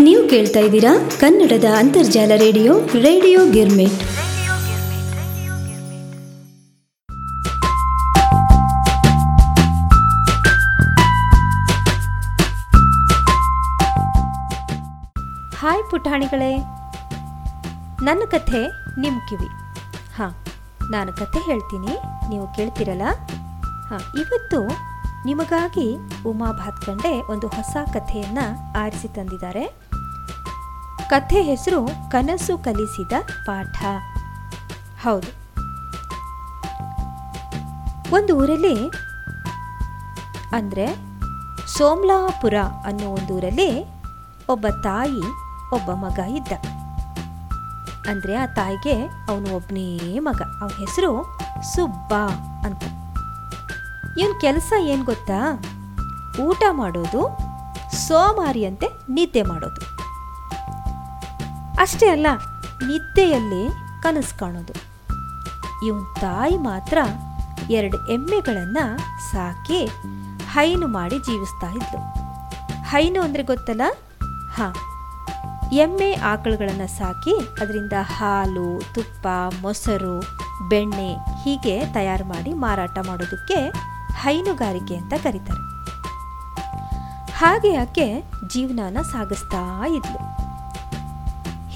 ನೀವು ಕೇಳ್ತಾ ಇದ್ದೀರಾ ಕನ್ನಡದ ಅಂತರ್ಜಾಲ ರೇಡಿಯೋ ರೇಡಿಯೋ ಗಿರ್ಮಿಟ್. ಹಾಯ್ ಪುಟಾಣಿಗಳೇ. ನನ್ನ ಕಥೆ ನಿಮ್ ಕಿವಿ. ಹಾಂ, ನಾನು ಕಥೆ ಹೇಳ್ತೀನಿ. ನೀವು ಕೇಳ್ತಿರಲ್ಲ? ಹಾಂ, ಇವತ್ತು ನಿಮಗಾಗಿ ಉಮಾ ಭಾತ್ಕಂಡೆ ಒಂದು ಹೊಸ ಕಥೆಯನ್ನು ಆರಿಸಿ ತಂದಿದ್ದಾರೆ. ಕಥೆ ಹೆಸರು ಕನಸು ಕಲಿಸಿದ ಪಾಠ. ಹೌದು. ಒಂದು ಊರಲ್ಲಿ, ಅಂದರೆ ಸೋಮ್ಲಾಪುರ ಅನ್ನೋ ಒಂದು ಊರಲ್ಲಿ ಒಬ್ಬ ತಾಯಿ, ಒಬ್ಬ ಮಗ ಇದ್ದ. ಅಂದರೆ ಆ ತಾಯಿಗೆ ಅವನು ಒಬ್ಬನೇ ಮಗ. ಅವನ ಹೆಸರು ಸುಬ್ಬ ಅಂತ. ಇವನ ಕೆಲಸ ಏನು ಗೊತ್ತಾ? ಊಟ ಮಾಡೋದು, ಸೋಮಾರಿಯಂತೆ ನಿದ್ದೆ ಮಾಡೋದು. ಅಷ್ಟೇ ಅಲ್ಲ, ನಿದ್ದೆಯಲ್ಲಿ ಕನಸು ಕಾಣೋದು. ಇವನ್ ತಾಯಿ ಮಾತ್ರ ಎರಡು ಎಮ್ಮೆಗಳನ್ನು ಸಾಕಿ ಹೈನು ಮಾಡಿ ಜೀವಿಸ್ತಾ ಇದ್ಲು. ಹೈನು ಅಂದರೆ ಗೊತ್ತಲ್ಲ? ಹಾಂ. ಎಮ್ಮೆ ಆಕಳುಗಳನ್ನು ಸಾಕಿ ಅದರಿಂದ ಹಾಲು, ತುಪ್ಪ, ಮೊಸರು, ಬೆಣ್ಣೆ ಹೀಗೆ ತಯಾರು ಮಾಡಿ ಮಾರಾಟ ಮಾಡೋದಕ್ಕೆ ಹೈನುಗಾರಿಕೆ ಅಂತ ಕರೀತಾರೆ. ಹಾಗೆ ಆಕೆ ಜೀವನಾನ ಸಾಗಿಸ್ತಾ ಇದ್ಲು.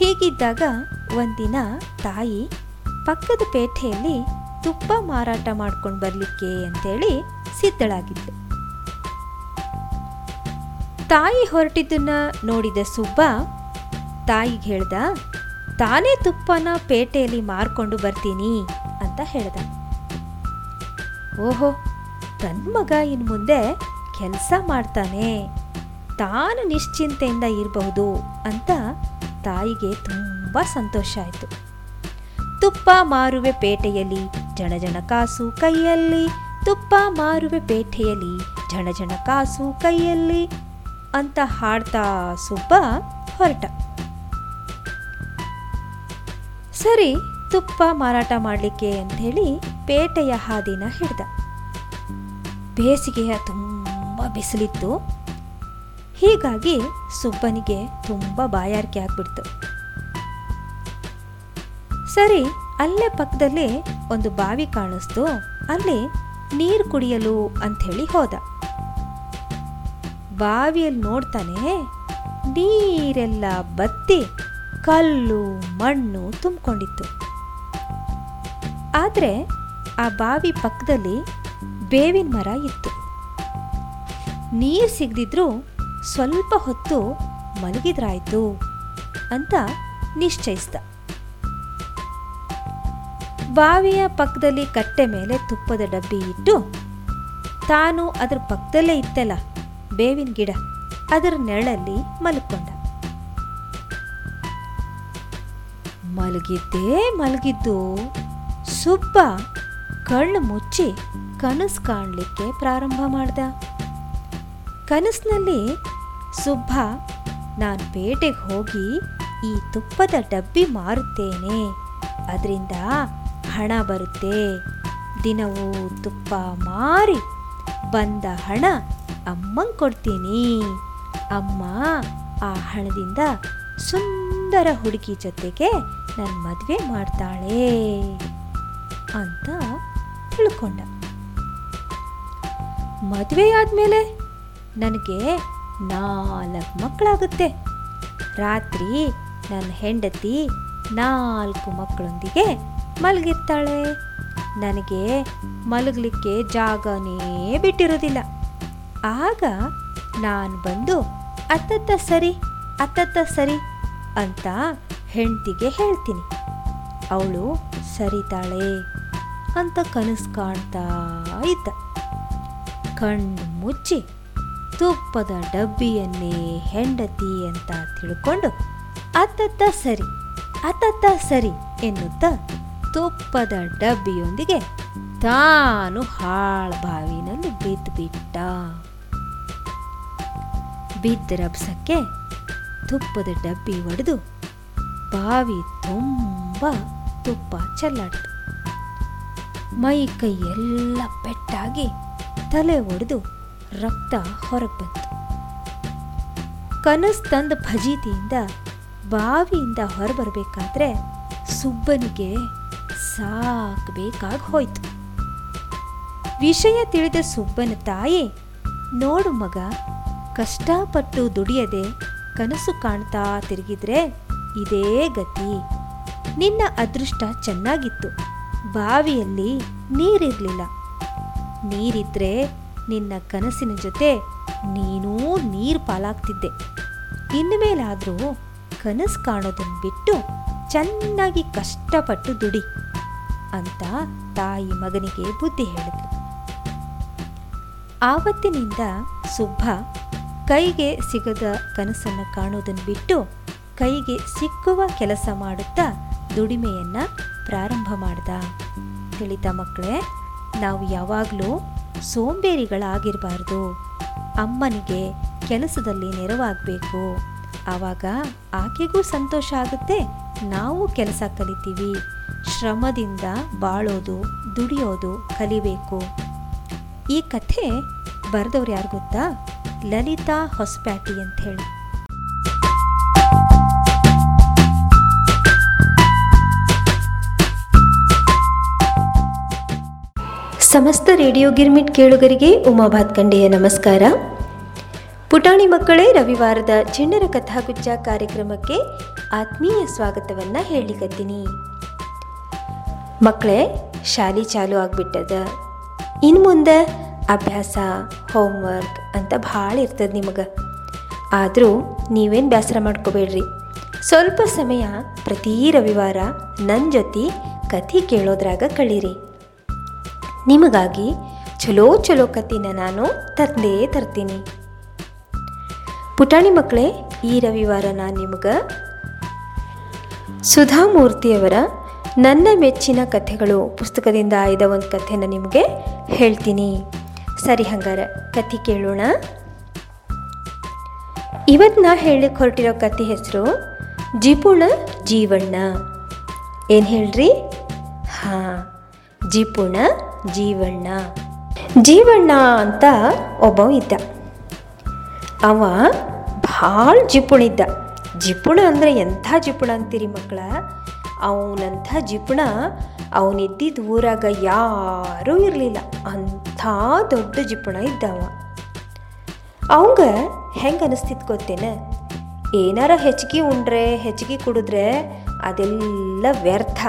ಹೀಗಿದ್ದಾಗ ಒಂದಿನ ತಾಯಿ ಪಕ್ಕದ ಪೇಟೆಯಲ್ಲಿ ತುಪ್ಪ ಮಾರಾಟ ಮಾಡ್ಕೊಂಡು ಬರಲಿಕ್ಕೆ ಅಂತೇಳಿ ಸಿದ್ಧಳಾಗಿದ್ಲು. ತಾಯಿ ಹೊರಟಿದ್ದನ್ನ ನೋಡಿದ ಸುಬ್ಬ ತಾಯಿಗೆ ಹೇಳ್ದ, ತಾನೇ ತುಪ್ಪನ ಪೇಟೆಯಲ್ಲಿ ಮಾರ್ಕೊಂಡು ಬರ್ತೀನಿ ಅಂತ ಹೇಳ್ದ. ಓಹೋ ತನ್ನ ಮಗ ಇನ್ನು ಮುಂದೆ ಕೆಲಸ ಮಾಡ್ತಾನೆ, ತಾನು ನಿಶ್ಚಿಂತೆಯಿಂದ ಇರಬಹುದು ಅಂತ ತಾಯಿಗೆ ತುಂಬ ಸಂತೋಷ ಆಯಿತು. ತುಪ್ಪ ಮಾರುವೆ ಪೇಟೆಯಲ್ಲಿ ಜಣ ಜಣ ಕಾಸು ಕೈಯಲ್ಲಿ, ತುಪ್ಪ ಮಾರುವೆ ಪೇಟೆಯಲ್ಲಿ ಜಣ ಜಣ ಕಾಸು ಕೈಯಲ್ಲಿ ಅಂತ ಹಾಡ್ತಾ ಸುಬ್ಬ ಹೊರಟ. ಸರಿ, ತುಪ್ಪ ಮಾರಾಟ ಮಾಡಲಿಕ್ಕೆ ಅಂಥೇಳಿ ಪೇಟೆಯ ಹಾದಿನ ಹಿಡ್ದ. ಬೇಸಿಗೆಯ ತುಂಬ ಬಿಸಿಲಿತ್ತು. ಹೀಗಾಗಿ ಸುಬ್ಬನಿಗೆ ತುಂಬ ಬಾಯಾರಿಕೆ ಆಗ್ಬಿಡ್ತು. ಸರಿ, ಅಲ್ಲೇ ಪಕ್ಕದಲ್ಲಿ ಒಂದು ಬಾವಿ ಕಾಣಿಸ್ತು, ಅಲ್ಲಿ ನೀರು ಕುಡಿಯಲು ಅಂಥೇಳಿ ಹೋದ. ಬಾವಿಯಲ್ಲಿ ನೋಡ್ತಾನೆ, ನೀರೆಲ್ಲ ಬತ್ತಿ, ಕಲ್ಲು, ಮಣ್ಣು ತುಂಬಿಕೊಂಡಿತ್ತು. ಆದರೆ ಆ ಬಾವಿ ಪಕ್ಕದಲ್ಲಿ ಬೇವಿನ ಮರ ಇತ್ತು. ನೀರು ಸಿಗದಿದ್ರೂ ಸ್ವಲ್ಪ ಹೊತ್ತು ಮಲಗಿದ್ರಾಯ್ತು ಅಂತ ನಿಶ್ಚಯಿಸ್ದ. ಬಾವಿಯ ಪಕ್ಕದಲ್ಲಿ ಕಟ್ಟೆ ಮೇಲೆ ತುಪ್ಪದ ಡಬ್ಬಿ ಇಟ್ಟು, ತಾನು ಅದರ ಪಕ್ಕದಲ್ಲೇ ಇತ್ತಲ್ಲ ಬೇವಿನ ಗಿಡ, ಅದರ ನೆರಳಲ್ಲಿ ಮಲ್ಕೊಂಡ ಮಲಗಿದ್ದೇ ಮಲಗಿದ್ದು ಸುಬ್ಬ ಕಣ್ಣು ಮುಚ್ಚಿ ಕನಸು ಕಾಣಲಿಕ್ಕೆ ಪ್ರಾರಂಭ ಮಾಡ್ದ. ಕನಸಿನಲ್ಲಿ ಸುಬ್ಬ, ನಾನು ಪೇಟೆಗೆ ಹೋಗಿ ಈ ತುಪ್ಪದ ಡಬ್ಬಿ ಮಾರುತ್ತೇನೆ. ಅದರಿಂದ ಹಣ ಬರುತ್ತೆ. ದಿನವೂ ತುಪ್ಪ ಮಾರಿ ಬಂದ ಹಣ ಅಮ್ಮಂಗೆ ಕೊಡ್ತೀನಿ. ಅಮ್ಮ ಆ ಹಣದಿಂದ ಸುಂದರ ಹುಡುಗಿ ಜೊತೆಗೆ ನನ್ನ ಮದುವೆ ಮಾಡ್ತಾಳೆ ಅಂತ ತಿಳ್ಕೊಂಡ. ಮದುವೆ ಆದಮೇಲೆ ನನಗೆ ನಾಲ್ಕು ಮಕ್ಕಳಾಗುತ್ತೆ. ರಾತ್ರಿ ನನ್ನ ಹೆಂಡತಿ ನಾಲ್ಕು ಮಕ್ಕಳೊಂದಿಗೆ ಮಲಗಿರ್ತಾಳೆ. ನನಗೆ ಮಲಗಲಿಕ್ಕೆ ಜಾಗನೇ ಬಿಟ್ಟಿರೋದಿಲ್ಲ ಆಗ ನಾನು ಬಂದು, ಅತ್ತತ್ತ ಸರಿ ಅತ್ತತ್ತ ಸರಿ ಅಂತ ಹೆಂಡ್ತಿಗೆ ಹೇಳ್ತೀನಿ. ಅವಳು ಸರಿತಾಳೆ ಅಂತ ಕನಸು ಕಾಣ್ತಾ ಇದ್ದ. ಕಣ್ಣು ಮುಚ್ಚಿ ತುಪ್ಪದ ಡಬ್ಬಿಯನ್ನೇ ಹೆಂಡತಿ ಅಂತ ತಿಳ್ಕೊಂಡು, ಅತ್ತತ್ತ ಸರಿ ಅತ್ತತ್ತ ಸರಿ ಎನ್ನುತ್ತಾ ತುಪ್ಪದ ಡಬ್ಬಿಯೊಂದಿಗೆ ತಾನು ಹಾಳ ಬಾವಿನಲ್ಲಿ ಬಿದ್ದು ರಭಸಕ್ಕೆ ತುಪ್ಪದ ಡಬ್ಬಿ ಒಡೆದು ಬಾವಿ ತುಂಬ ತುಪ್ಪ ಚೆಲ್ಲಾಡ್ತು. ಮೈ ಕೈ ಎಲ್ಲ ಪೆಟ್ಟಾಗಿ ತಲೆ ಒಡೆದು ರಕ್ತ ಹೊರಗೆ ಬಂತು. ಕನಸು ತಂದ ಭಜೀತಿಯಿಂದ ಬಾವಿಯಿಂದ ಹೊರಬರಬೇಕಾದ್ರೆ ಸುಬ್ಬನಿಗೆ ಸಾಕಬೇಕಾಗಿ ಹೋಯ್ತು. ವಿಷಯ ತಿಳಿದ ಸುಬ್ಬನ ತಾಯಿ, ನೋಡು ಮಗ, ಕಷ್ಟಪಟ್ಟು ದುಡಿಯದೆ ಕನಸು ಕಾಣ್ತಾ ತಿರುಗಿದ್ರೆ ಇದೇ ಗತಿ. ನಿನ್ನ ಅದೃಷ್ಟ ಚೆನ್ನಾಗಿತ್ತು. ಬಾವಿಯಲ್ಲಿ ನೀರಿರಲಿಲ್ಲ. ನೀರಿದ್ರೆ ನಿನ್ನ ಕನಸಿನ ಜೊತೆ ನೀನೂ ನೀರು ಪಾಲಾಗ್ತಿದ್ದೆ. ಇನ್ನು ಕನಸು ಕಾಣೋದನ್ನು ಬಿಟ್ಟು ಚೆನ್ನಾಗಿ ಕಷ್ಟಪಟ್ಟು ದುಡಿ ಅಂತ ತಾಯಿ ಮಗನಿಗೆ ಬುದ್ಧಿ ಹೇಳಿದ್ರು ಆವತ್ತಿನಿಂದ ಸುಬ್ಬ ಕೈಗೆ ಸಿಗದ ಕನಸನ್ನು ಕಾಣೋದನ್ನು ಬಿಟ್ಟು ಕೈಗೆ ಸಿಕ್ಕುವ ಕೆಲಸ ಮಾಡುತ್ತಾ ದುಡಿಮೆಯನ್ನ ಪ್ರಾರಂಭ ಮಾಡ್ದ. ತಿಳಿತ ಮಕ್ಕಳೇ, ನಾವು ಯಾವಾಗಲೂ ಸೋಂಬೇರಿಗಳಾಗಿರಬಾರ್ದು. ಅಮ್ಮನಿಗೆ ಕೆಲಸದಲ್ಲಿ ನೆರವಾಗಬೇಕು. ಆವಾಗ ಆಕೆಗೂ ಸಂತೋಷ ಆಗುತ್ತೆ. ನಾವು ಕೆಲಸ ಕಲಿತೀವಿ. ಶ್ರಮದಿಂದ ಬಾಳೋದು, ದುಡಿಯೋದು ಕಲಿಬೇಕು. ಈ ಕಥೆ ಬರೆದವ್ರು ಯಾರು ಗೊತ್ತಾ? ಲಲಿತಾ ಹೊಸಪ್ಯಾಟಿ ಅಂತ ಹೇಳಿ ಸಮಸ್ತ ರೇಡಿಯೋ ಗಿರ್ಮಿಟ್ ಕೇಳುಗರಿಗೆ ಉಮಾಭಾತ್ ಕಂಡೆಯ ನಮಸ್ಕಾರ. ಪುಟಾಣಿ ಮಕ್ಕಳೇ, ರವಿವಾರದ ಚಿಣ್ಣರ ಕಥಾಗುಚ್ಚ ಕಾರ್ಯಕ್ರಮಕ್ಕೆ ಆತ್ಮೀಯ ಸ್ವಾಗತವನ್ನು ಹೇಳಿಕತ್ತೀನಿ ಮಕ್ಕಳೇ, ಶಾಲೆ ಚಾಲು ಆಗ್ಬಿಟ್ಟದ. ಇನ್ನು ಮುಂದೆ ಅಭ್ಯಾಸ ಹೋಮ್ವರ್ಕ್ ಅಂತ ಭಾಳ ಇರ್ತದೆ ನಿಮಗೆ. ಆದರೂ ನೀವೇನು ಬೇಸರ ಮಾಡ್ಕೋಬೇಡ್ರಿ. ಸ್ವಲ್ಪ ಸಮಯ ಪ್ರತಿ ರವಿವಾರ ನನ್ನ ಜೊತೆ ಕಥೆ ಕೇಳೋದ್ರಾಗ ಕಳೀರಿ. ನಿಮಗಾಗಿ ಚಲೋ ಚಲೋ ಕಥೆನ ನಾನು ತಂದೇ ತರ್ತೀನಿ. ಪುಟಾಣಿ ಮಕ್ಕಳೇ, ಈ ರವಿವಾರ ನಾನು ನಿಮಗೆ ಸುಧಾಮೂರ್ತಿಯವರ ನನ್ನ ಮೆಚ್ಚಿನ ಕಥೆಗಳು ಪುಸ್ತಕದಿಂದ ಆಯ್ದ ಒಂದು ಕಥೆನ ನಿಮಗೆ ಹೇಳ್ತೀನಿ. ಸರಿ ಹಂಗಾರೆ, ಕಥೆ ಕೇಳೋಣ. ಇವತ್ತು ನಾ ಹೇಳಕ್ಕೆ ಹೊರಟಿರೋ ಕಥೆ ಹೆಸರು ಜಿಪುಣ ಜೀವಣ್ಣ. ಏನು ಹೇಳ್ರಿ? ಹಾಂ, ಜಿಪುಣ ಜೀವಣ್ಣ. ಜೀವಣ್ಣ ಅಂತ ಒಬ್ಬ ಇದ್ದ. ಅವ ಭಾಳ ಜಿಪುಣಿದ್ದ ಜಿಪುಣ ಅಂದರೆ ಎಂಥ ಜಿಪುಣ ಅಂತೀರಿ ಮಕ್ಕಳ? ಅವನಂಥ ಜಿಪುಣ ಅವನಿದ್ದಿದ್ದ ಊರಾಗ ಯಾರೂ ಇರಲಿಲ್ಲ. ಅಂಥ ದೊಡ್ಡ ಜಿಪುಣ ಇದ್ದವ. ಅವಂಗ ಹೆಂಗೆ ಅನಿಸ್ತಿತ್ತು ಗೊತ್ತೇನ? ಏನಾರ ಹೆಚ್ಚಿಗೆ ಉಂಡ್ರೆ ಹೆಚ್ಚಿಗೆ ಕುಡಿದ್ರೆ ಅದೆಲ್ಲ ವ್ಯರ್ಥ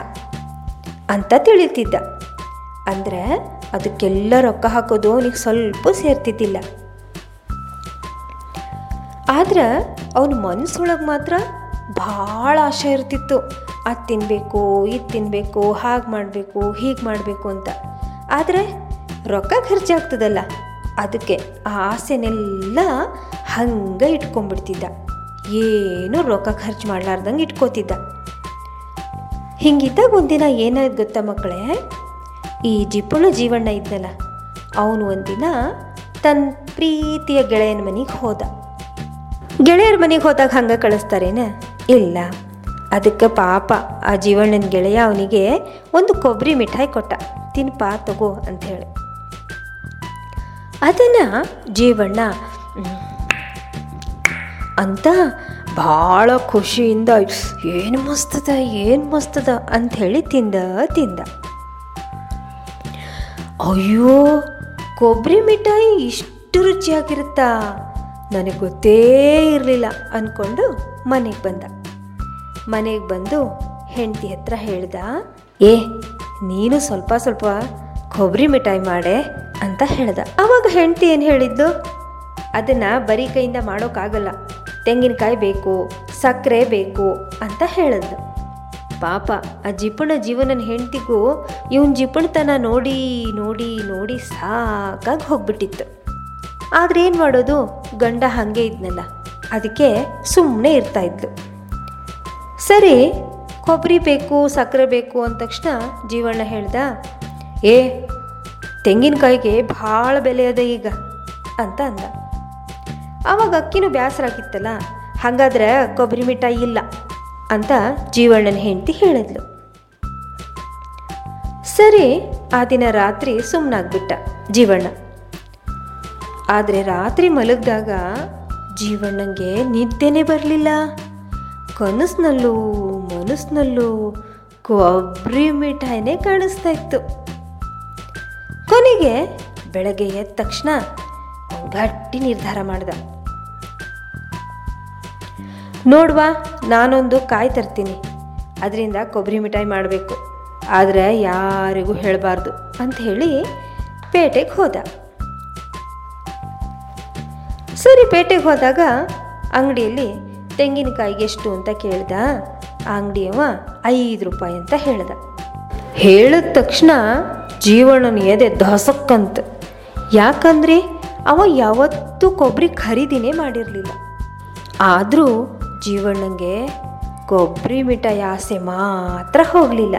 ಅಂತ ತಿಳಿತಿದ್ದ. ಅಂದ್ರೆ ಅದಕ್ಕೆಲ್ಲ ರೊಕ್ಕ ಹಾಕೋದು ಅವನಿಗೆ ಸ್ವಲ್ಪ ಸೇರ್ತಿದ್ದಿಲ್ಲ. ಆದ್ರೆ ಅವನ ಮನಸ್ಸೊಳಗೆ ಮಾತ್ರ ಭಾಳ ಆಶೆ ಇರ್ತಿತ್ತು. ಅದು ತಿನ್ನಬೇಕು ಇದು ತಿನ್ನಬೇಕು ಹಾಗೆ ಮಾಡಬೇಕು, ಹೀಗೆ ಮಾಡಬೇಕು ಅಂತ. ಆದರೆ ರೊಕ್ಕ ಖರ್ಚಾಗ್ತದಲ್ಲ ಅದಕ್ಕೆ ಆ ಆಸೆನೆಲ್ಲ ಹಂಗೆ ಇಟ್ಕೊಂಡ್ಬಿಡ್ತಿದ್ದ. ಏನು ರೊಕ್ಕ ಖರ್ಚು ಮಾಡ್ಲಾರ್ದಂಗೆ ಇಟ್ಕೋತಿದ್ದ. ಹಿಂಗಿದ್ದಾಗ ಒಂದಿನ ಏನಾಯ್ತು ಗೊತ್ತಾ ಮಕ್ಕಳೇ? ಈ ಜಿಪುಣ ಜೀವಣ್ಣ ಇದ್ನಲ್ಲ ಅವನು ಒಂದಿನ ತನ್ನ ಪ್ರೀತಿಯ ಗೆಳೆಯನ ಮನೆಗೆ ಹೋದ. ಗೆಳೆಯರ ಮನೆಗೆ ಹೋದಾಗ ಹಂಗೆ ಕಳಿಸ್ತಾರೇನ? ಇಲ್ಲ. ಅದಕ್ಕೆ ಪಾಪ ಆ ಜೀವಣ್ಣನ ಗೆಳೆಯ ಅವನಿಗೆ ಒಂದು ಕೊಬ್ಬರಿ ಮಿಠಾಯಿ ಕೊಟ್ಟ. ತಿನ್ಪಾ, ತಗೋ ಅಂಥೇಳಿ. ಅದನ್ನು ಜೀವಣ್ಣ ಅಂತ ಭಾಳ ಖುಷಿಯಿಂದ, ಏನು ಮಸ್ತದ ಏನು ಮಸ್ತದ ಅಂಥೇಳಿ ತಿಂದ ತಿಂದ. ಅಯ್ಯೋ ಕೊಬ್ಬರಿ ಮಿಠಾಯಿ ಇಷ್ಟು ರುಚಿಯಾಗಿರುತ್ತಾ? ನನಗೆ ಗೊತ್ತೇ ಇರಲಿಲ್ಲ ಅಂದ್ಕೊಂಡು ಮನೆಗೆ ಬಂದ. ಮನೆಗೆ ಬಂದು ಹೆಂಡತಿ ಹತ್ರ ಹೇಳ್ದ, ಏ, ನೀನು ಸ್ವಲ್ಪ ಸ್ವಲ್ಪ ಕೊಬ್ಬರಿ ಮಿಠಾಯಿ ಮಾಡೆ ಅಂತ ಹೇಳ್ದ. ಆವಾಗ ಹೆಂಡತಿ ಏನು ಹೇಳಿದ್ದು ಅದನ್ನು ಬರೀ ಕೈಯಿಂದ ಮಾಡೋಕ್ಕಾಗಲ್ಲ ತೆಂಗಿನಕಾಯಿ ಬೇಕು, ಸಕ್ಕರೆ ಬೇಕು ಅಂತ ಹೇಳಿದ್ಲು. ಪಾಪ, ಆ ಜಿಪಣ ಜೀವನನ ಹೆಂಡತಿಗೂ ಇವನ್ ಜಿಪಣತನ ನೋಡಿ ನೋಡಿ ನೋಡಿ ಸಾಕಾಗಿ ಹೋಗ್ಬಿಟ್ಟಿತ್ತು. ಆದ್ರೆ ಏನು ಮಾಡೋದು? ಗಂಡ ಹಾಗೆ ಇದ್ನಲ್ಲ. ಅದಕ್ಕೆ ಸುಮ್ಮನೆ ಇರ್ತಾ ಇದ್ಲು. ಸರಿ ಕೊಬ್ಬರಿ ಬೇಕು ಸಕ್ಕರೆ ಬೇಕು ಅಂದ ತಕ್ಷಣ ಜೀವಣ್ಣ ಹೇಳ್ದ, ಏ, ತೆಂಗಿನಕಾಯಿಗೆ ಭಾಳ ಬೆಲೆ ಅದ ಈಗ, ಅಂತ ಅಂದ. ಅವಾಗ ಅಕ್ಕಿನೂ ಬೇಸರ ಆಗಿತ್ತಲ್ಲ ಹಾಗಾದ್ರೆ ಕೊಬ್ಬರಿ ಮಿಠಾಯಿ ಇಲ್ಲ. ಅಂತ ಜೀವಣ್ಣನ ಹೆಂಡತಿ ಹೇಳಿದ್ಲು. ಸರಿ, ಆ ದಿನ ರಾತ್ರಿ ಸುಮ್ಮನಾಗ್ಬಿಟ್ಟ ಜೀವಣ್ಣ. ಆದರೆ ರಾತ್ರಿ ಮಲಗಿದಾಗ ಜೀವಣ್ಣಂಗೆ ನಿದ್ದೆನೇ ಬರಲಿಲ್ಲ. ಕನಸಿನಲ್ಲೂ ಮನಸ್ಸಿನಲ್ಲೂ ಕೊಬ್ಬರಿ ಮಿಠಾಯಿನೇ ಕಾಣಿಸ್ತಾ ಇತ್ತು. ಕೊನೆಗೆ ಬೆಳಗ್ಗೆ ಎದ್ದ ತಕ್ಷಣ ಗಟ್ಟಿ ನಿರ್ಧಾರ ಮಾಡ್ದ. ನೋಡ್ವಾ, ನಾನೊಂದು ಕಾಯಿ ತರ್ತೀನಿ. ಅದರಿಂದ ಕೊಬ್ಬರಿ ಮಿಠಾಯಿ ಮಾಡಬೇಕು. ಆದರೆ ಯಾರಿಗೂ ಹೇಳಬಾರ್ದು ಅಂತ ಹೇಳಿ ಪೇಟೆಗೆ ಹೋದ. ಸರಿ, ಪೇಟೆಗೆ ಹೋದಾಗ ಅಂಗಡಿಯಲ್ಲಿ ತೆಂಗಿನಕಾಯಿಗೆ ಎಷ್ಟು ಅಂತ ಕೇಳ್ದ. ಆ ಅಂಗಡಿಯವ ಐದು ರೂಪಾಯಿ ಅಂತ ಹೇಳ್ದ. ಹೇಳಿದ ತಕ್ಷಣ ಜೀವನನ ಎದೆ ದಸಕ್ಕಂತ. ಯಾಕಂದ್ರೆ ಅವ ಯಾವತ್ತೂ ಕೊಬ್ಬರಿ ಖರೀದಿನೇ ಮಾಡಿರಲಿಲ್ಲ. ಆದರೂ ಜೀವಣ್ಣಂಗೆ ಕೊಬ್ಬರಿ ಮಿಠಾಯಿ ಆಸೆ ಮಾತ್ರ ಹೋಗಲಿಲ್ಲ.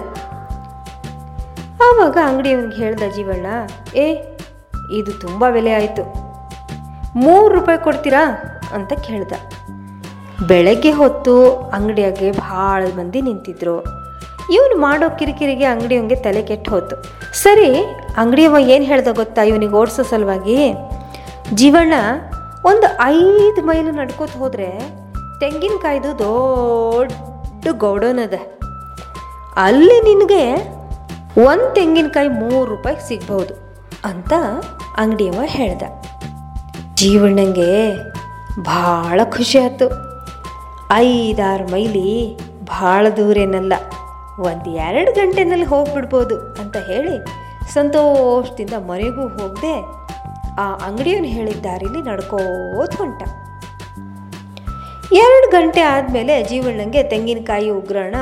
ಆವಾಗ ಅಂಗಡಿಯವನಿಗೆ ಹೇಳ್ದ ಜೀವಣ್ಣ, ಏ, ಇದು ತುಂಬ ಬೆಲೆ ಆಯಿತು. ಮೂರು ರೂಪಾಯಿ ಕೊಡ್ತೀರಾ? ಅಂತ ಕೇಳ್ದ. ಬೆಳಗ್ಗೆ ಹೊತ್ತು ಅಂಗಡಿಯಾಗೆ ಭಾಳ ಮಂದಿ ನಿಂತಿದ್ರು. ಇವನು ಮಾಡೋ ಕಿರಿಕಿರಿಗೆ ಅಂಗಡಿಯವನಿಗೆ ತಲೆ ಕೆಟ್ಟು ಹೋತು. ಸರಿ ಅಂಗಡಿಯವ ಏನು ಹೇಳ್ದ ಗೊತ್ತಾ ಇವನಿಗೆ ಓಡಿಸೋ ಸಲುವಾಗಿ? ಜೀವಣ್ಣ, ಒಂದು ಐದು ಮೈಲು ನಡ್ಕೋತ ಹೋದರೆ ತೆಂಗಿನಕಾಯ್ದು ದೊಡ್ಡ ಗೌಡನದ ಅಲ್ಲಿ ನಿನಗೆ ಒಂದು ತೆಂಗಿನಕಾಯಿ ಮೂರು ರೂಪಾಯಿಗೆ ಸಿಗ್ಬೋದು ಅಂತ ಅಂಗಡಿಯವ ಹೇಳ್ದ. ಜೀವಣ್ಣಂಗೆ ಭಾಳ ಖುಷಿ ಆಯ್ತು. ಐದಾರು ಮೈಲಿ ಭಾಳ ದೂರೇನಲ್ಲ ಒಂದು ಎರಡು ಗಂಟೆನಲ್ಲಿ ಹೋಗ್ಬಿಡ್ಬೋದು ಅಂತ ಹೇಳಿ ಸಂತೋಷದಿಂದ ಮನೆಗೂ ಹೋಗದೆ ಆ ಅಂಗಡಿಯವನು ಹೇಳಿದ ದಾರಿಲಿ ನಡ್ಕೋತ ಹೊಂಟ. ಎರಡು ಗಂಟೆ ಆದಮೇಲೆ ಜೀವಣ್ಣಂಗೆ ತೆಂಗಿನಕಾಯಿ ಉಗ್ರಣ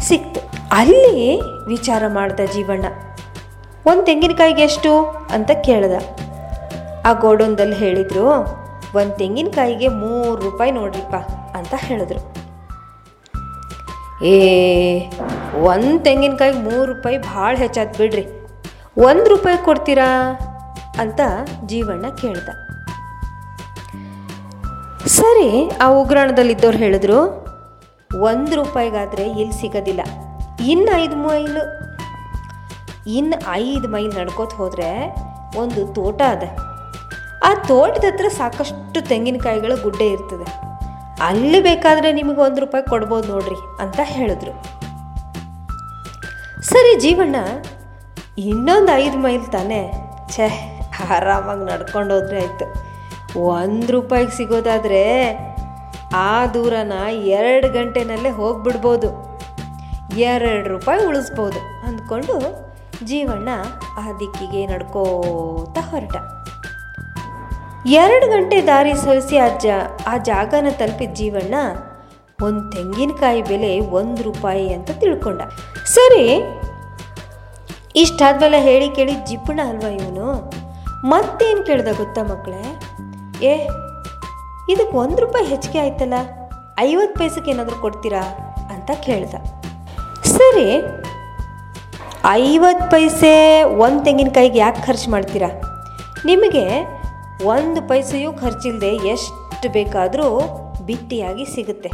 ಸಿಕ್ತು. ಅಲ್ಲಿ ವಿಚಾರ ಮಾಡ್ದ ಜೀವಣ್ಣ, ಒಂದು ತೆಂಗಿನಕಾಯಿಗೆ ಎಷ್ಟು? ಅಂತ ಕೇಳ್ದ. ಆ ಗೋಡೌನ್ದಲ್ಲಿ ಹೇಳಿದ್ರು, ಒಂದು ತೆಂಗಿನಕಾಯಿಗೆ ಮೂರು ರೂಪಾಯಿ ನೋಡ್ರಿಪ್ಪ ಅಂತ ಹೇಳಿದ್ರು. ಏ, ಒಂದು ತೆಂಗಿನಕಾಯಿಗೆ ಮೂರು ರೂಪಾಯಿ ಭಾಳ ಹೆಚ್ಚಾತ್ ಬಿಡ್ರಿ. ಒಂದು ರೂಪಾಯಿ ಕೊಡ್ತೀರಾ? ಅಂತ ಜೀವಣ್ಣ ಕೇಳ್ದ. ಸರಿ, ಆ ಉಗ್ರಾಣದಲ್ಲಿದ್ದವ್ರು ಹೇಳಿದ್ರು, ಒಂದು ರೂಪಾಯಿಗಾದರೆ ಇಲ್ಲಿ ಸಿಗೋದಿಲ್ಲ. ಇನ್ನು ಐದು ಮೈಲು ಇನ್ನು ಐದು ಮೈಲ್ ನಡ್ಕೋತ ಹೋದರೆ ಒಂದು ತೋಟ ಅದ. ಆ ತೋಟದ ಹತ್ರ ಸಾಕಷ್ಟು ತೆಂಗಿನಕಾಯಿಗಳ ಗುಡ್ಡೆ ಇರ್ತದೆ. ಅಲ್ಲಿ ಬೇಕಾದರೆ ನಿಮಗೆ ಒಂದು ರೂಪಾಯಿ ಕೊಡ್ಬೋದು ನೋಡ್ರಿ ಅಂತ ಹೇಳಿದ್ರು. ಸರಿ ಜೀವಣ್ಣ, ಇನ್ನೊಂದು ಐದು ಮೈಲ್ ತಾನೇ? ಛೇ, ಆರಾಮಾಗಿ ನಡ್ಕೊಂಡು ಹೋದ್ರೆ ಆಯಿತು. ಒಂದು ರೂಪಾಯಿಗೆ ಸಿಗೋದಾದರೆ ಆ ದೂರನ ಎರಡು ಗಂಟೆನಲ್ಲೇ ಹೋಗ್ಬಿಡ್ಬೋದು. ಎರಡು ರೂಪಾಯಿ ಉಳಿಸ್ಬೋದು ಅಂದ್ಕೊಂಡು ಜೀವಣ್ಣ ಆ ದಿಕ್ಕಿಗೆ ನಡ್ಕೋತಾ ಹೊರಟ. ಎರಡು ಗಂಟೆ ದಾರಿ ಸರಿಸಿ ಆ ಜ, ಆ ಜಾಗನ ತಲುಪಿದ ಜೀವಣ್ಣ ಒಂದು ತೆಂಗಿನಕಾಯಿ ಬೆಲೆ ಒಂದು ರೂಪಾಯಿ ಅಂತ ತಿಳ್ಕೊಂಡ. ಸರಿ, ಇಷ್ಟಾದ್ಮೇಲೆ ಹೇಳಿ ಕೇಳಿ ಜಿಪ್ಪಣ ಅಲ್ವಾ ಇವನು? ಮತ್ತೇನು ಕೇಳ್ದ ಗೊತ್ತಾ ಮಕ್ಕಳೇ ಏ ಇದಕ್ಕೆ ಒಂದು ರೂಪಾಯಿ ಹೆಚ್ಚಿಗೆ ಆಯ್ತಲ್ಲ? ಐವತ್ತು ಪೈಸಕ್ಕೆ ಏನಾದರೂ ಕೊಡ್ತೀರಾ ಅಂತ ಕೇಳ್ದ. ಸರಿ, ಐವತ್ತು ಪೈಸೆ ಒಂದು ತೆಂಗಿನಕಾಯಿಗೆ ಯಾಕೆ ಖರ್ಚು ಮಾಡ್ತೀರಾ? ನಿಮಗೆ ಒಂದು ಪೈಸೆಯೂ ಖರ್ಚಿಲ್ಲದೆ ಎಷ್ಟು ಬೇಕಾದರೂ ಬಿಟ್ಟಿಯಾಗಿ ಸಿಗುತ್ತೆ.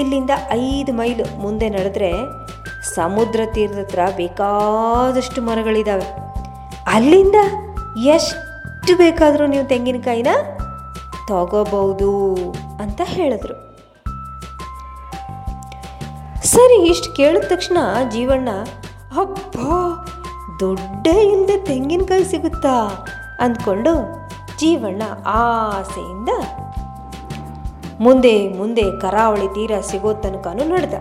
ಇಲ್ಲಿಂದ ಐದು ಮೈಲು ಮುಂದೆ ನಡೆದ್ರೆ ಸಮುದ್ರ ತೀರದ ಹತ್ರ ಬೇಕಾದಷ್ಟು ಮರಗಳಿದ್ದಾವೆ ಅಲ್ಲಿಂದ ಎಷ್ಟು ಬೇಕಾದರೂ ನೀವು ತೆಂಗಿನಕಾಯಿನ ತಗೋಬಹುದು ಅಂತ ಹೇಳಿದ್ರು. ಸರಿ, ಇಷ್ಟು ಕೇಳಿದ ತಕ್ಷಣ ಜೀವಣ್ಣ, ಅಬ್ಬಾ, ದೊಡ್ಡ ಇಲ್ಲದೆ ತೆಂಗಿನಕಾಯಿ ಸಿಗುತ್ತಾ? ಅಂದ್ಕೊಂಡು ಜೀವಣ್ಣ ಆಸೆಯಿಂದ ಮುಂದೆ ಮುಂದೆ ಕರಾವಳಿ ತೀರ ಸಿಗೋ ತನಕನೂ ನಡೆದ.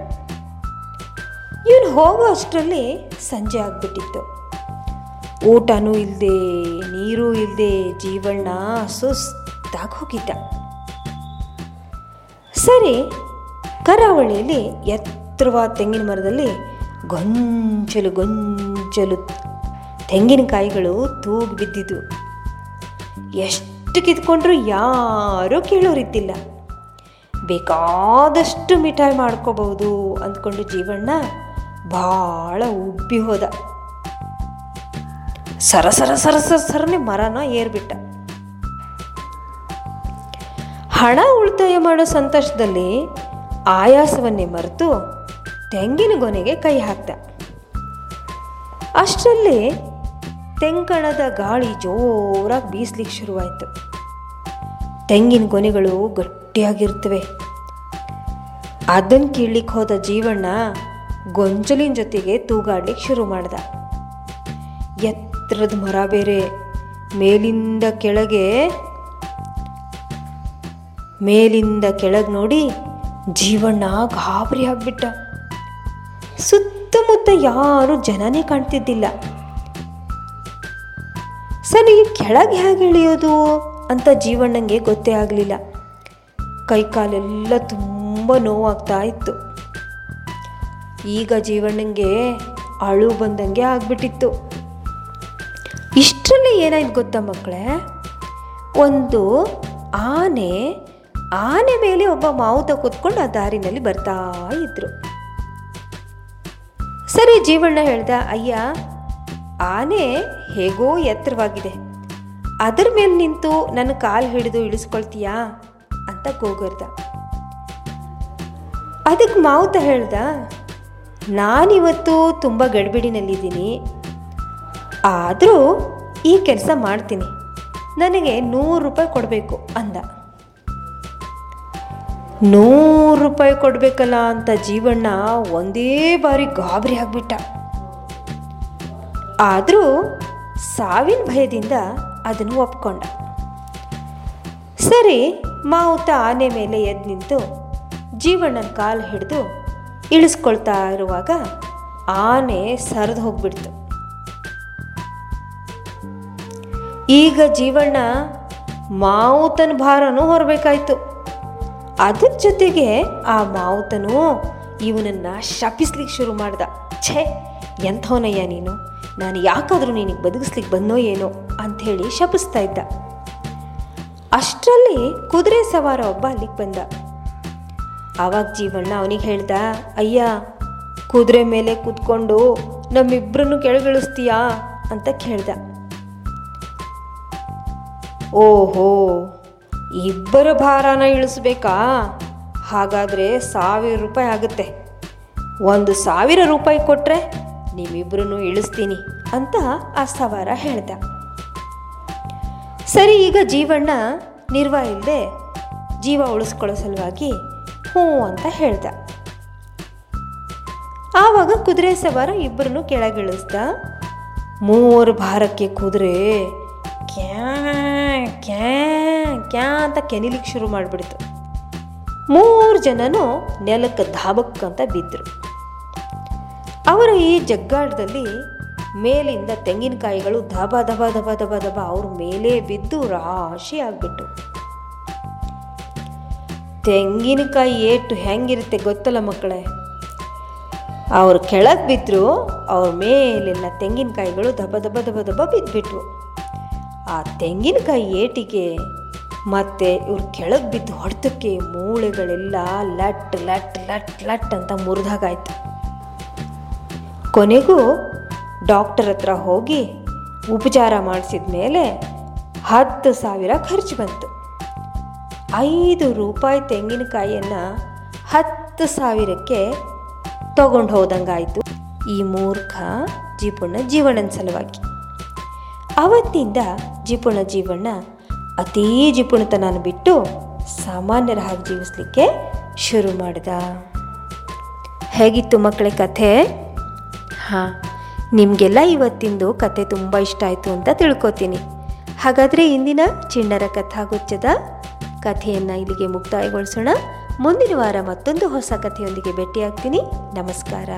ಇವನು ಹೋಗೋ ಅಷ್ಟರಲ್ಲಿ ಸಂಜೆ ಆಗ್ಬಿಟ್ಟಿತ್ತು. ಊಟನೂ ಇಲ್ಲದೆ ನೀರೂ ಇಲ್ಲದೆ ಜೀವಣ್ಣ ಸುಸ್ತಾಗಿ ಹೋಗಿದ್ದ. ಸರಿ, ಕರಾವಳಿಯಲ್ಲಿ ಎತ್ತರವಾದ ತೆಂಗಿನ ಮರದಲ್ಲಿ ಗೊಂಚಲು ಗೊಂಚಲು ತೆಂಗಿನಕಾಯಿಗಳು ತೂಗಿ ಬಿದ್ದಿದ್ದು. ಎಷ್ಟು ಕಿತ್ಕೊಂಡ್ರೂ ಯಾರೂ ಕೇಳೋರಿದ್ದಿಲ್ಲ. ಬೇಕಾದಷ್ಟು ಮಿಠಾಯಿ ಮಾಡ್ಕೋಬಹುದು ಅಂದ್ಕೊಂಡು ಜೀವಣ್ಣ ಭಾಳ ಉಬ್ಬಿ ಹೋದ. ಸರ ಸರ ಸರ ಸರ ಸರನೆ ಮರನ ಏರ್ಬಿಟ್ಟ. ಹಣ ಉಳಿತಾಯ ಮಾಡೋ ಸಂತೋಷದಲ್ಲಿ ಆಯಾಸವನ್ನೇ ಮರೆತು ತೆಂಗಿನ ಗೊನೆಗೆ ಕೈ ಹಾಕ್ದ ಅಷ್ಟರಲ್ಲಿ ತೆಂಕಣದ ಗಾಳಿ ಜೋರಾಗಿ ಬೀಸ್ಲಿಕ್ಕೆ ಶುರುವಾಯಿತು. ತೆಂಗಿನ ಗೊನೆಗಳು ಗಟ್ಟಿಯಾಗಿರ್ತವೆ. ಅದನ್ನು ಕೀಳ್ಲಿಕ್ಕೆ ಹೋದ ಜೀವಣ್ಣ ಗೊಂಚಲಿನ ಜೊತೆಗೆ ತೂಗಾಡ್ಲಿಕ್ಕೆ ಶುರು ಮಾಡ್ದ. ಎತ್ತರದ ಮರ ಬೇರೆ, ಮೇಲಿಂದ ಕೆಳಗೆ ಮೇಲಿಂದ ಕೆಳಗೆ ನೋಡಿ ಜೀವಣ್ಣ ಗಾಬರಿ ಆಗ್ಬಿಟ್ಟ. ಸುತ್ತಮುತ್ತ ಯಾರು ಜನನೇ ಕಾಣ್ತಿದ್ದಿಲ್ಲ. ಸರಿ, ಕೆಳಗೆ ಹೇಗೆ ಇಳಿಯೋದು ಅಂತ ಜೀವಣ್ಣಂಗೆ ಗೊತ್ತೇ ಆಗಲಿಲ್ಲ. ಕೈಕಾಲೆಲ್ಲ ತುಂಬ ನೋವಾಗ್ತಾ ಇತ್ತು. ಈಗ ಜೀವಣ್ಣಂಗೆ ಅಳು ಬಂದಂಗೆ ಆಗ್ಬಿಟ್ಟಿತ್ತು. ಇಷ್ಟರಲ್ಲಿ ಏನಾಯ್ತು ಗೊತ್ತಾ ಮಕ್ಕಳೇ? ಒಂದು ಆನೆ ಆನೆ ಮೇಲೆ ಒಬ್ಬ ಮಾವುತ ಕೂತ್ಕೊಂಡು ಆ ದಾರಿನಲ್ಲಿ ಬರ್ತಾ ಇದ್ರು. ಸರಿ, ಜೀವಣ್ಣ ಹೇಳ್ದ, ಅಯ್ಯ, ಆನೆ ಹೇಗೋ ಎತ್ತರವಾಗಿದೆ. ಅದರ ಮೇಲೆ ನಿಂತು ನನ್ನ ಕಾಲು ಹಿಡಿದು ಇಳಿಸ್ಕೊಳ್ತೀಯಾ? ಅಂತ ಗೋಗರ್ದ. ಅದಕ್ಕೆ ಮಾವುತ ಹೇಳ್ದ, ನಾನಿವತ್ತು ತುಂಬ ಗಡಿಬಿಡಿನಲ್ಲಿದ್ದೀನಿ. ಆದರೂ ಈ ಕೆಲಸ ಮಾಡ್ತೀನಿ. ನನಗೆ ನೂರು ರೂಪಾಯಿ ಕೊಡಬೇಕು, ಅಂದ. ನೂರು ರೂಪಾಯಿ ಕೊಡಬೇಕಲ್ಲ ಅಂತ ಜೀವಣ್ಣ ಒಂದೇ ಬಾರಿ ಗಾಬರಿ ಆಗ್ಬಿಟ್ಟ. ಆದರೂ ಸಾವಿನ ಭಯದಿಂದ ಅದನ್ನು ಒಪ್ಕೊಂಡ. ಸರಿ, ಮಾವುತ ಆನೆ ಮೇಲೆ ಎದ್ದು ನಿಂತು ಜೀವಣ್ಣನ ಕಾಲು ಹಿಡಿದು ಇಳಿಸ್ಕೊಳ್ತಾ ಇರುವಾಗ ಆನೆ ಸರಿದು ಹೋಗ್ಬಿಡ್ತು. ಈಗ ಜೀವಣ್ಣ ಮಾವುತನ ಭಾರನೂ ಹೊರಬೇಕಾಯ್ತು. ಅದ್ರ ಜೊತೆಗೆ ಆ ಮಾವುತನು ಇವನನ್ನ ಶಪಿಸ್ಲಿಕ್ಕೆ ಶುರು ಮಾಡ್ದ. ಛೇ, ಎಂಥವನಯ್ಯ ನೀನು? ನಾನು ಯಾಕಾದರೂ ನಿನಗೆ ಬದುಕಿಸ್ಲಿಕ್ಕೆ ಬಂದೋ ಏನೋ ಅಂಥೇಳಿ ಶಪಿಸ್ತಾ ಇದ್ದ. ಅಷ್ಟರಲ್ಲಿ ಕುದುರೆ ಸವಾರ ಒಬ್ಬ ಅಲ್ಲಿಗೆ ಬಂದ. ಆವಾಗ ಜೀವಣ್ಣ ಅವನಿಗೆ ಹೇಳ್ದ, ಅಯ್ಯ, ಕುದುರೆ ಮೇಲೆ ಕೂತ್ಕೊಂಡು ನಮ್ಮಿಬ್ಬರನ್ನು ಕೆಳಗಿಳಿಸ್ತೀಯಾ? ಅಂತ ಕೇಳ್ದ. ಓಹೋ ಇಬ್ಬರ ಭಾರನ ಇಳಿಸ್ಬೇಕಾ? ಹಾಗಾದರೆ ಸಾವಿರ ರೂಪಾಯಿ ಆಗುತ್ತೆ. ಒಂದು ಸಾವಿರ ರೂಪಾಯಿ ಕೊಟ್ಟರೆ ನಿಮ್ಮಿಬ್ಬರನ್ನು ಇಳಿಸ್ತೀನಿ ಅಂತ ಆ ಸವಾರ ಹೇಳ್ದ. ಸರಿ, ಈಗ ಜೀವಣ್ಣ ನಿರ್ವ ಇಲ್ಲದೆ ಜೀವ ಉಳಿಸ್ಕೊಳ್ಳೋ ಸಲುವಾಗಿ ಹ್ಞೂ ಅಂತ ಹೇಳ್ದ. ಆವಾಗ ಕುದುರೆ ಸವಾರ ಇಬ್ಬರನ್ನು ಕೆಳಗಿಳಿಸ್ದ. ಮೂರು ಭಾರಕ್ಕೆ ಕುದುರೆ ಕ್ಯಾ ಕ್ಯಾ ಕ್ಯಾ ಅಂತ ಕೆನಿಲಿಕ್ಕೆ ಶುರು ಮಾಡಿಬಿಡ್ತು. ಮೂರು ಜನನು ನೆಲಕ್ಕೆ ಧಾಬಕ್ ಅಂತ ಬಿದ್ದರು ಅವರ ಈ ಜಗ್ಗಾಟದಲ್ಲಿ ಮೇಲಿಂದ ತೆಂಗಿನಕಾಯಿಗಳು ದಬ ದಬ ದಬ ದಬ ದಬ ಅವ್ರ ಮೇಲೆ ಬಿದ್ದು ರಾಶಿ ಆಗ್ಬಿಟ್ಟು ತೆಂಗಿನಕಾಯಿ ಏಟು ಹೆಂಗಿರುತ್ತೆ ಗೊತ್ತಲ್ಲ ಮಕ್ಕಳೇ? ಅವ್ರು ಕೆಳಗೆ ಬಿದ್ದರು ಅವ್ರ ಮೇಲೆಲ್ಲ ತೆಂಗಿನಕಾಯಿಗಳು ದಬ ದಬ ದಬ ದಬ ಬಿದ್ದುಬಿಟ್ವು ಆ ತೆಂಗಿನಕಾಯಿ ಏಟಿಗೆ ಮತ್ತು ಇವ್ರು ಕೆಳಗೆ ಬಿದ್ದು ಹೊಡೆತಕ್ಕೆ ಮೂಳೆಗಳೆಲ್ಲ ಲಟ್ ಲಟ್ ಲಟ್ ಲಟ್ ಅಂತ ಮುರಿದಾಗಾಯ್ತು. ಕೊನೆಗೂ ಡಾಕ್ಟರ್ ಹತ್ರ ಹೋಗಿ ಉಪಚಾರ ಮಾಡಿಸಿದ ಮೇಲೆ ಹತ್ತು ಸಾವಿರ ಖರ್ಚು ಬಂತು. ಐದು ರೂಪಾಯಿ ತೆಂಗಿನಕಾಯಿಯನ್ನು ಹತ್ತು ಸಾವಿರಕ್ಕೆ ತಗೊಂಡು ಹೋದಂಗಾಯಿತು. ಈ ಮೂರ್ಖ ಜೀಪುಣ್ಣ ಜೀವನದ ಸಲುವಾಗಿ. ಅವತ್ತಿಂದ ಜಿಪುಣ ಜೀವನ ಅತೀ ಜಿಪುಣತನ ಬಿಟ್ಟು ಸಾಮಾನ್ಯರ ಹಾಗೆ ಜೀವಿಸಲಿಕ್ಕೆ ಶುರು ಮಾಡಿದ. ಹೇಗಿತ್ತು ಮಕ್ಕಳ ಕಥೆ? ಹಾಂ, ನಿಮಗೆಲ್ಲ ಇವತ್ತಿಂದು ಕತೆ ತುಂಬ ಇಷ್ಟ ಆಯಿತು ಅಂತ ತಿಳ್ಕೊತೀನಿ. ಹಾಗಾದರೆ ಇಂದಿನ ಚಿಣ್ಣರ ಕಥಾಗುಚ್ಛದ ಕಥೆಯನ್ನು ಇಲ್ಲಿಗೆ ಮುಕ್ತಾಯಗೊಳಿಸೋಣ. ಮುಂದಿನ ವಾರ ಮತ್ತೊಂದು ಹೊಸ ಕಥೆಯೊಂದಿಗೆ ಭೇಟಿಯಾಗ್ತೀನಿ. ನಮಸ್ಕಾರ.